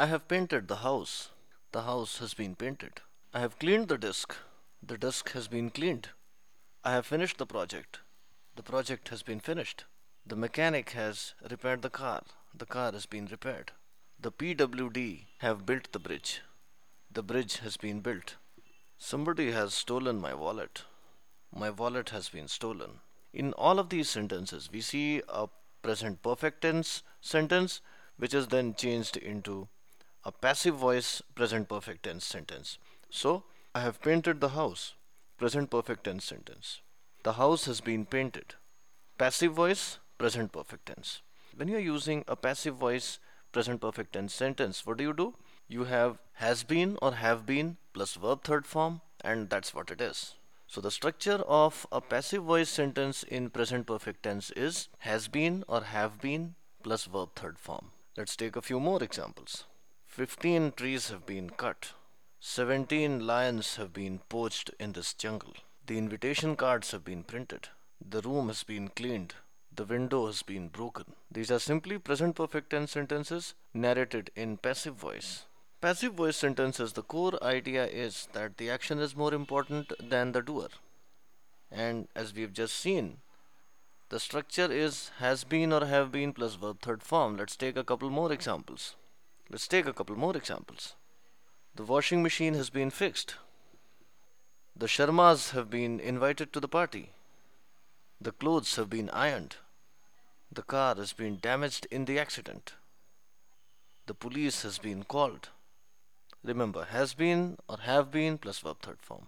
I have painted the house. The house has been painted. I have cleaned the desk. The desk has been cleaned. I have finished the project. The project has been finished. The mechanic has repaired the car. The car has been repaired. The PWD have built the bridge. The bridge has been built. Somebody has stolen my wallet. My wallet has been stolen. In all of these sentences, we see a present perfect tense sentence which is then changed into a passive voice present perfect tense sentence. So, I have painted the house. Present perfect tense sentence. The house has been painted. Passive voice present perfect tense. When you are using a passive voice present perfect tense sentence, what do you do? You have has been or have been plus verb third form, and that's what it is. So the structure of a passive voice sentence in present perfect tense is has been or have been plus verb third form. Let's take a few more examples. 15 trees have been cut. 17 lions have been poached in this jungle. The invitation cards have been printed. The room has been cleaned. The window has been broken. These are simply present perfect tense sentences narrated in passive voice. Passive voice sentences, the core idea is that the action is more important than the doer. And as we've just seen, the structure is has been or have been plus verb third form. Let's take a couple more examples. Let's take a couple more examples. The washing machine has been fixed. The Sharmas have been invited to the party. The clothes have been ironed. The car has been damaged in the accident. The police has been called. Remember, has been or have been plus verb third form.